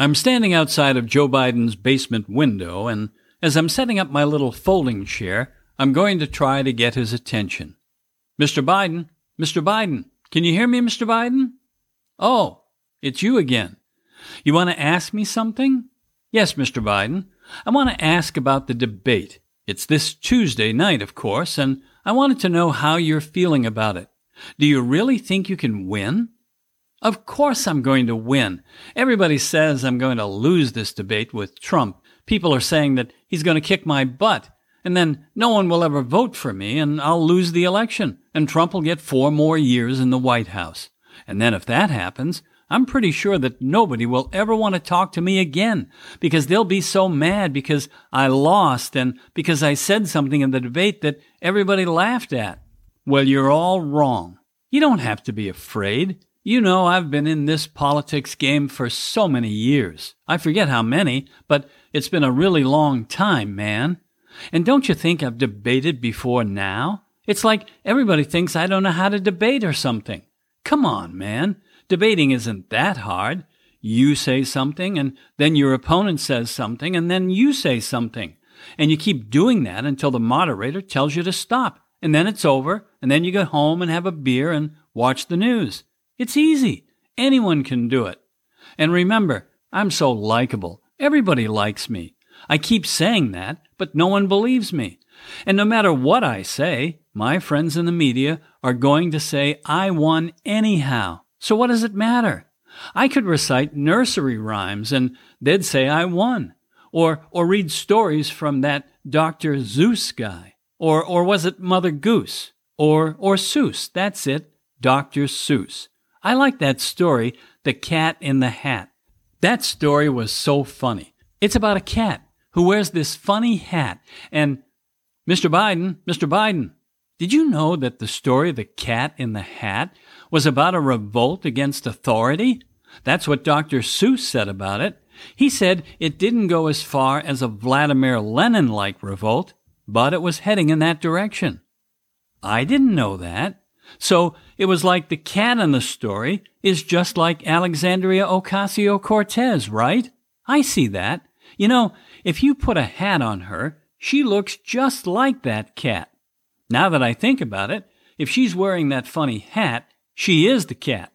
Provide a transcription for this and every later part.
I'm standing outside of Joe Biden's basement window, and as I'm setting up my little folding chair, I'm going to try to get his attention. Mr. Biden, Mr. Biden, can you hear me, Mr. Biden? Oh, it's you again. You want to ask me something? Yes, Mr. Biden. I want to ask about the debate. It's this Tuesday night, of course, and I wanted to know how you're feeling about it. Do you really think you can win? Of course I'm going to win. Everybody says I'm going to lose this debate with Trump. People are saying that he's going to kick my butt, and then no one will ever vote for me, and I'll lose the election, and Trump will get four more years in the White House. And then if that happens, I'm pretty sure that nobody will ever want to talk to me again because they'll be so mad because I lost and because I said something in the debate that everybody laughed at. Well, you're all wrong. You don't have to be afraid. You know, I've been in this politics game for so many years. I forget how many, but it's been a really long time, man. And don't you think I've debated before now? It's like everybody thinks I don't know how to debate or something. Come on, man. Debating isn't that hard. You say something, and then your opponent says something, and then you say something. And you keep doing that until the moderator tells you to stop. And then it's over, and then you go home and have a beer and watch the news. It's easy. Anyone can do it. And remember, I'm so likable. Everybody likes me. I keep saying that, but no one believes me. And no matter what I say, my friends in the media are going to say I won anyhow. So what does it matter? I could recite nursery rhymes and they'd say I won. Or, or read stories from that Dr. Seuss guy. Or, or was it Mother Goose? Or, or Seuss. That's it. Dr. Seuss. I like that story, The Cat in the Hat. That story was so funny. It's about a cat who wears this funny hat. And Mr. Biden, Mr. Biden, did you know that the story The Cat in the Hat was about a revolt against authority? That's what Dr. Seuss said about it. He said it didn't go as far as a Vladimir Lenin like revolt, but it was heading in that direction. I didn't know that. So it was like the cat in the story is just like Alexandria Ocasio Cortez, right? I see that. You know, if you put a hat on her, she looks just like that cat. Now that I think about it, if she's wearing that funny hat, she is the cat.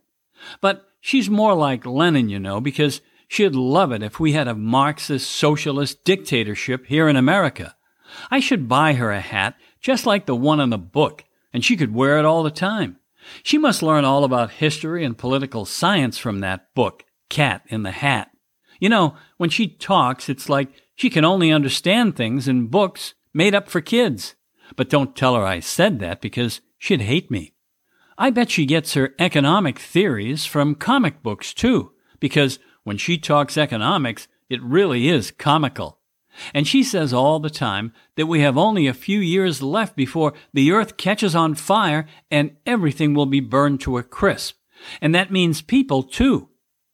But she's more like Lenin, you know, because she'd love it if we had a Marxist socialist dictatorship here in America. I should buy her a hat just like the one in the book and she could wear it all the time. She must learn all about history and political science from that book, Cat in the Hat. You know, when she talks, it's like she can only understand things in books made up for kids. But don't tell her I said that because she'd hate me. I bet she gets her economic theories from comic books too, because when she talks economics, it really is comical. And she says all the time that we have only a few years left before the earth catches on fire and everything will be burned to a crisp. And that means people too.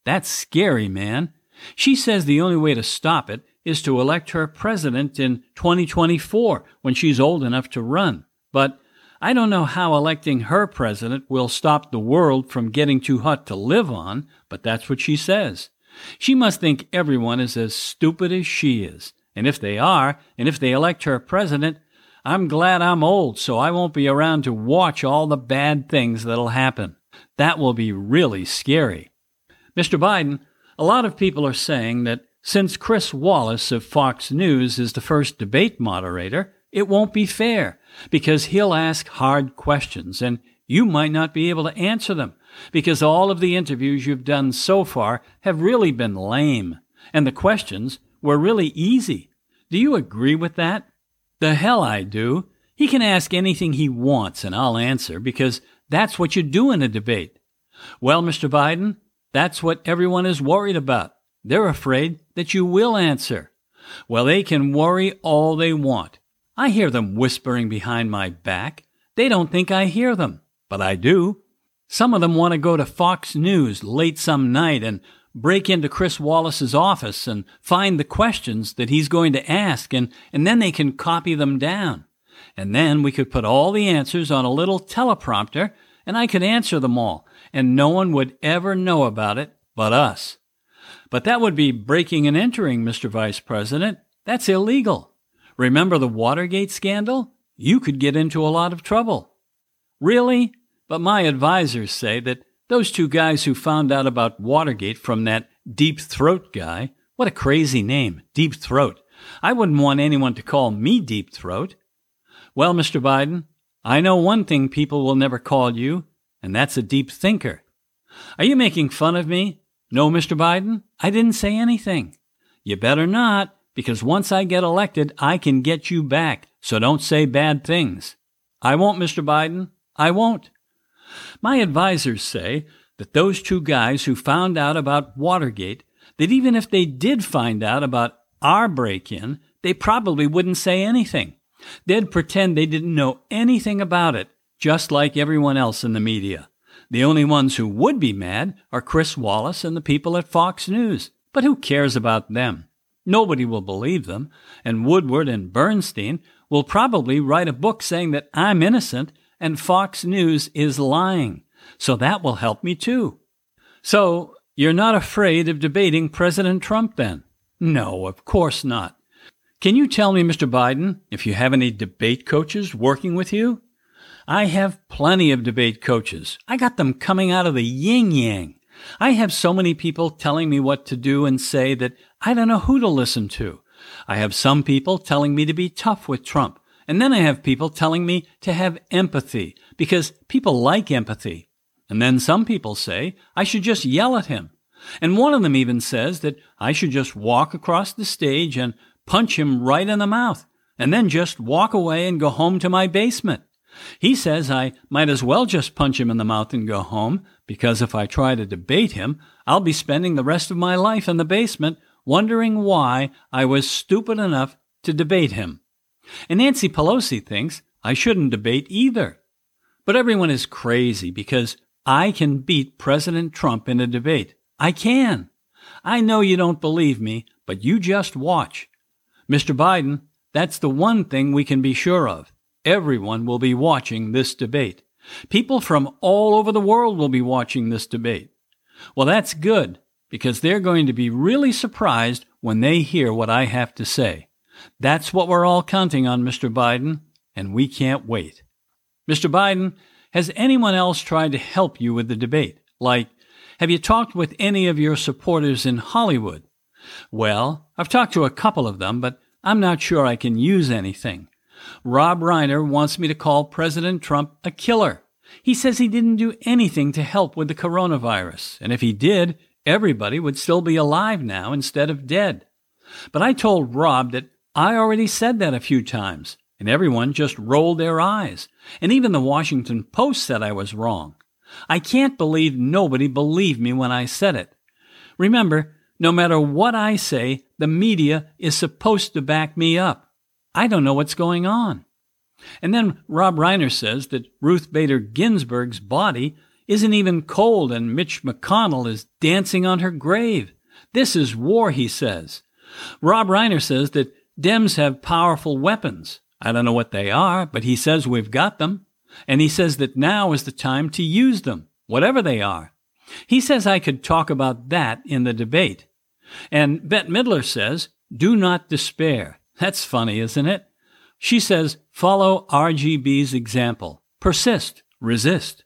That's scary, man. She says the only way to stop it is to elect her president in 2024 when she's old enough to run. But I don't know how electing her president will stop the world from getting too hot to live on, but that's what she says. She must think everyone is as stupid as she is. And if they are, and if they elect her president, I'm glad I'm old so I won't be around to watch all the bad things that'll happen. That will be really scary. Mr. Biden, a lot of people are saying that since Chris Wallace of Fox News is the first debate moderator, it won't be fair because he'll ask hard questions and you might not be able to answer them because all of the interviews you've done so far have really been lame and the questions were really easy. Do you agree with that? The hell I do. He can ask anything he wants and I'll answer because that's what you do in a debate. Well, Mr. Biden, that's what everyone is worried about. They're afraid that you will answer. Well, they can worry all they want. I hear them whispering behind my back. They don't think I hear them, but I do. Some of them want to go to Fox News late some night and break into Chris Wallace's office and find the questions that he's going to ask, and, and then they can copy them down. And then we could put all the answers on a little teleprompter, and I could answer them all, and no one would ever know about it but us. But that would be breaking and entering, Mr. Vice President. That's illegal. Remember the Watergate scandal? You could get into a lot of trouble. Really? But my advisors say that those two guys who found out about Watergate from that Deep Throat guy, what a crazy name, Deep Throat. I wouldn't want anyone to call me Deep Throat. Well, Mr. Biden, I know one thing people will never call you, and that's a deep thinker. Are you making fun of me? No, Mr. Biden, I didn't say anything. You better not, because once I get elected, I can get you back, so don't say bad things. I won't, Mr. Biden. I won't. My advisers say that those two guys who found out about Watergate, that even if they did find out about our break in, they probably wouldn't say anything. They'd pretend they didn't know anything about it, just like everyone else in the media. The only ones who would be mad are Chris Wallace and the people at Fox News. But who cares about them? Nobody will believe them, and Woodward and Bernstein will probably write a book saying that I'm innocent and Fox News is lying. So that will help me too. So, you're not afraid of debating President Trump then? No, of course not. Can you tell me, Mr. Biden, if you have any debate coaches working with you? I have plenty of debate coaches. I got them coming out of the yin yang. I have so many people telling me what to do and say that I don't know who to listen to. I have some people telling me to be tough with Trump. And then I have people telling me to have empathy because people like empathy. And then some people say I should just yell at him. And one of them even says that I should just walk across the stage and punch him right in the mouth and then just walk away and go home to my basement. He says I might as well just punch him in the mouth and go home because if I try to debate him, I'll be spending the rest of my life in the basement wondering why I was stupid enough to debate him. And Nancy Pelosi thinks I shouldn't debate either. But everyone is crazy because I can beat President Trump in a debate. I can. I know you don't believe me, but you just watch. Mr. Biden, that's the one thing we can be sure of. Everyone will be watching this debate. People from all over the world will be watching this debate. Well, that's good because they're going to be really surprised when they hear what I have to say. That's what we're all counting on, Mr. Biden, and we can't wait. Mr. Biden, has anyone else tried to help you with the debate? Like, have you talked with any of your supporters in Hollywood? Well, I've talked to a couple of them, but I'm not sure I can use anything. Rob Reiner wants me to call President Trump a killer. He says he didn't do anything to help with the coronavirus, and if he did, everybody would still be alive now instead of dead. But I told Rob that I already said that a few times, and everyone just rolled their eyes. And even the Washington Post said I was wrong. I can't believe nobody believed me when I said it. Remember, no matter what I say, the media is supposed to back me up. I don't know what's going on. And then Rob Reiner says that Ruth Bader Ginsburg's body isn't even cold and Mitch McConnell is dancing on her grave. This is war, he says. Rob Reiner says that Dems have powerful weapons. I don't know what they are, but he says we've got them. And he says that now is the time to use them, whatever they are. He says I could talk about that in the debate. And Bette Midler says, do not despair. That's funny, isn't it? She says, follow RBG's example. Persist, resist.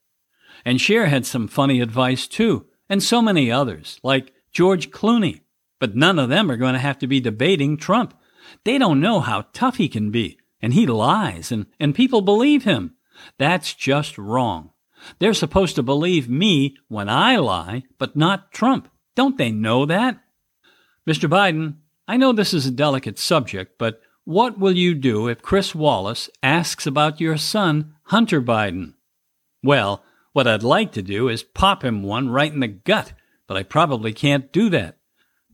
And Cher had some funny advice too, and so many others, like George Clooney. But none of them are going to have to be debating Trump. They don't know how tough he can be, and he lies, and, and people believe him. That's just wrong. They're supposed to believe me when I lie, but not Trump. Don't they know that? Mr. Biden, I know this is a delicate subject, but what will you do if Chris Wallace asks about your son, Hunter Biden? Well, what I'd like to do is pop him one right in the gut, but I probably can't do that.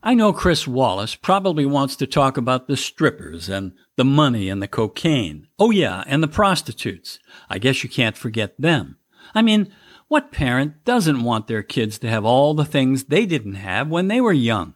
I know Chris Wallace probably wants to talk about the strippers and the money and the cocaine. Oh, yeah, and the prostitutes. I guess you can't forget them. I mean, what parent doesn't want their kids to have all the things they didn't have when they were young?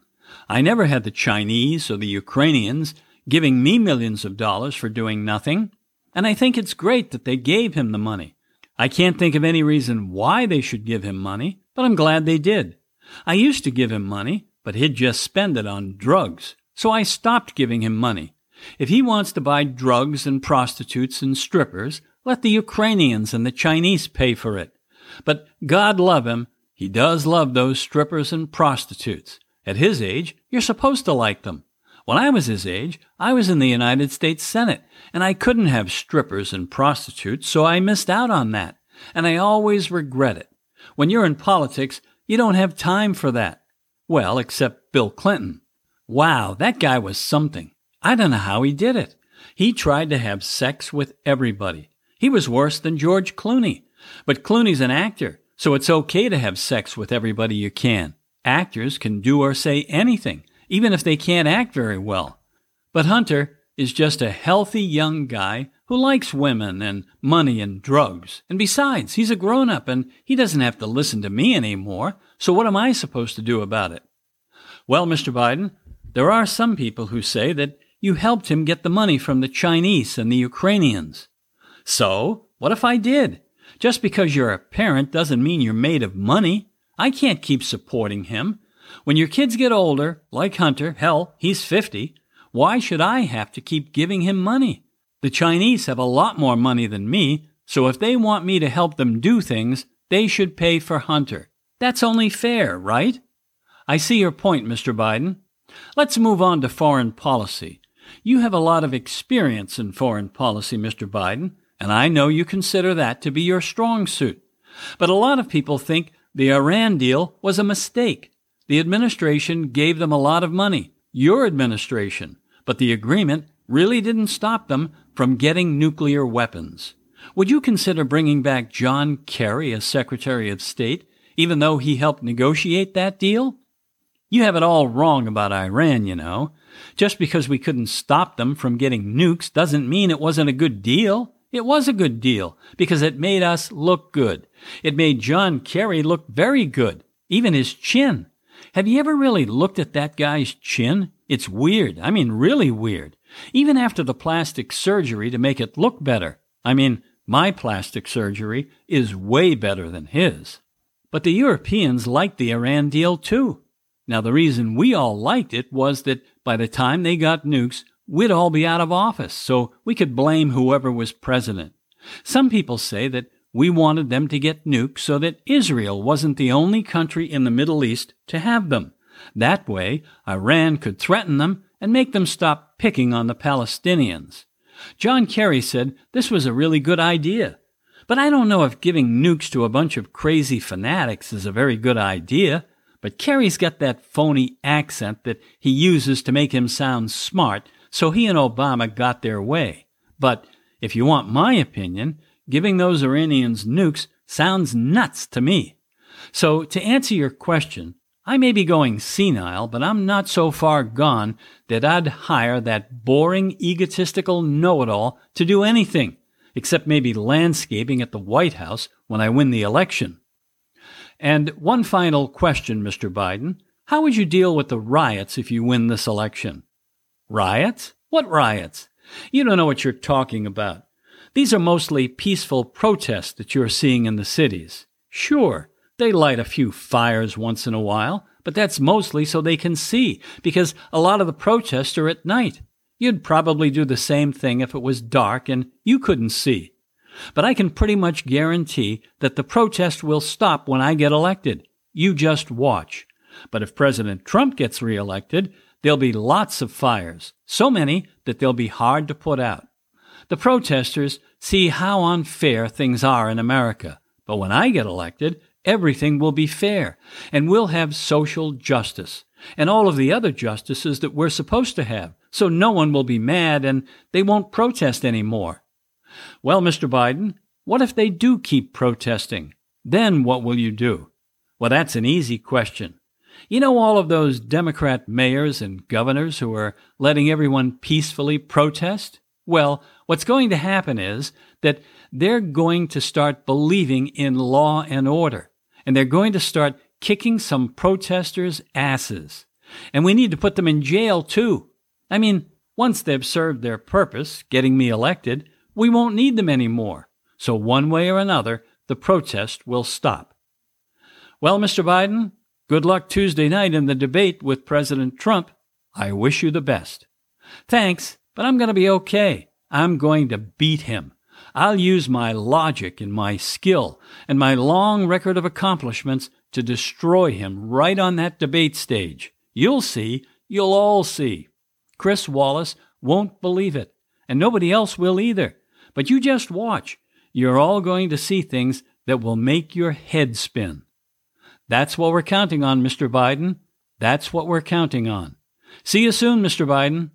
I never had the Chinese or the Ukrainians giving me millions of dollars for doing nothing, and I think it's great that they gave him the money. I can't think of any reason why they should give him money, but I'm glad they did. I used to give him money, but he'd just spend it on drugs. So I stopped giving him money. If he wants to buy drugs and prostitutes and strippers, let the Ukrainians and the Chinese pay for it. But God love him, he does love those strippers and prostitutes. At his age, you're supposed to like them. When I was his age, I was in the United States Senate, and I couldn't have strippers and prostitutes, so I missed out on that. And I always regret it. When you're in politics, you don't have time for that. Well, except Bill Clinton. Wow, that guy was something. I don't know how he did it. He tried to have sex with everybody. He was worse than George Clooney. But Clooney's an actor, so it's okay to have sex with everybody you can. Actors can do or say anything, even if they can't act very well. But Hunter is just a healthy young guy who likes women and money and drugs. And besides, he's a grown up and he doesn't have to listen to me anymore. So what am I supposed to do about it? Well, Mr. Biden, there are some people who say that you helped him get the money from the Chinese and the Ukrainians. So, what if I did? Just because you're a parent doesn't mean you're made of money. I can't keep supporting him. When your kids get older, like Hunter, hell, he's 50, why should I have to keep giving him money? The Chinese have a lot more money than me, so if they want me to help them do things, they should pay for Hunter. That's only fair, right? I see your point, Mr. Biden. Let's move on to foreign policy. You have a lot of experience in foreign policy, Mr. Biden, and I know you consider that to be your strong suit. But a lot of people think the Iran deal was a mistake. The administration gave them a lot of money, your administration, but the agreement really didn't stop them from getting nuclear weapons. Would you consider bringing back John Kerry as Secretary of State, even though he helped negotiate that deal? You have it all wrong about Iran, you know. Just because we couldn't stop them from getting nukes doesn't mean it wasn't a good deal. It was a good deal because it made us look good. It made John Kerry look very good, even his chin. Have you ever really looked at that guy's chin? It's weird. I mean, really weird. Even after the plastic surgery to make it look better. I mean, my plastic surgery is way better than his. But the Europeans liked the Iran deal too. Now, the reason we all liked it was that by the time they got nukes, we'd all be out of office, so we could blame whoever was president. Some people say that we wanted them to get nukes so that Israel wasn't the only country in the Middle East to have them. That way, Iran could threaten them and make them stop picking on the Palestinians. John Kerry said this was a really good idea. But I don't know if giving nukes to a bunch of crazy fanatics is a very good idea. But Kerry's got that phony accent that he uses to make him sound smart, so he and Obama got their way. But if you want my opinion, giving those Iranians nukes sounds nuts to me. So to answer your question, I may be going senile, but I'm not so far gone that I'd hire that boring, egotistical know-it-all to do anything, except maybe landscaping at the White House when I win the election. And one final question, Mr. Biden. How would you deal with the riots if you win this election? Riots? What riots? You don't know what you're talking about. These are mostly peaceful protests that you're seeing in the cities. Sure, they light a few fires once in a while, but that's mostly so they can see, because a lot of the protests are at night. You'd probably do the same thing if it was dark and you couldn't see. But I can pretty much guarantee that the protest will stop when I get elected. You just watch. But if President Trump gets reelected, there'll be lots of fires, so many that they'll be hard to put out. The protesters see how unfair things are in America. But when I get elected, everything will be fair, and we'll have social justice, and all of the other justices that we're supposed to have, so no one will be mad and they won't protest anymore. Well, Mr. Biden, what if they do keep protesting? Then what will you do? Well, that's an easy question. You know all of those Democrat mayors and governors who are letting everyone peacefully protest? Well, what's going to happen is that they're going to start believing in law and order, and they're going to start kicking some protesters' asses. And we need to put them in jail, too. I mean, once they've served their purpose, getting me elected, we won't need them anymore. So, one way or another, the protest will stop. Well, Mr. Biden, Good luck Tuesday night in the debate with President Trump. I wish you the best. Thanks, but I'm going to be okay. I'm going to beat him. I'll use my logic and my skill and my long record of accomplishments to destroy him right on that debate stage. You'll see. You'll all see. Chris Wallace won't believe it, and nobody else will either. But you just watch. You're all going to see things that will make your head spin. That's what we're counting on, Mr. Biden. That's what we're counting on. See you soon, Mr. Biden.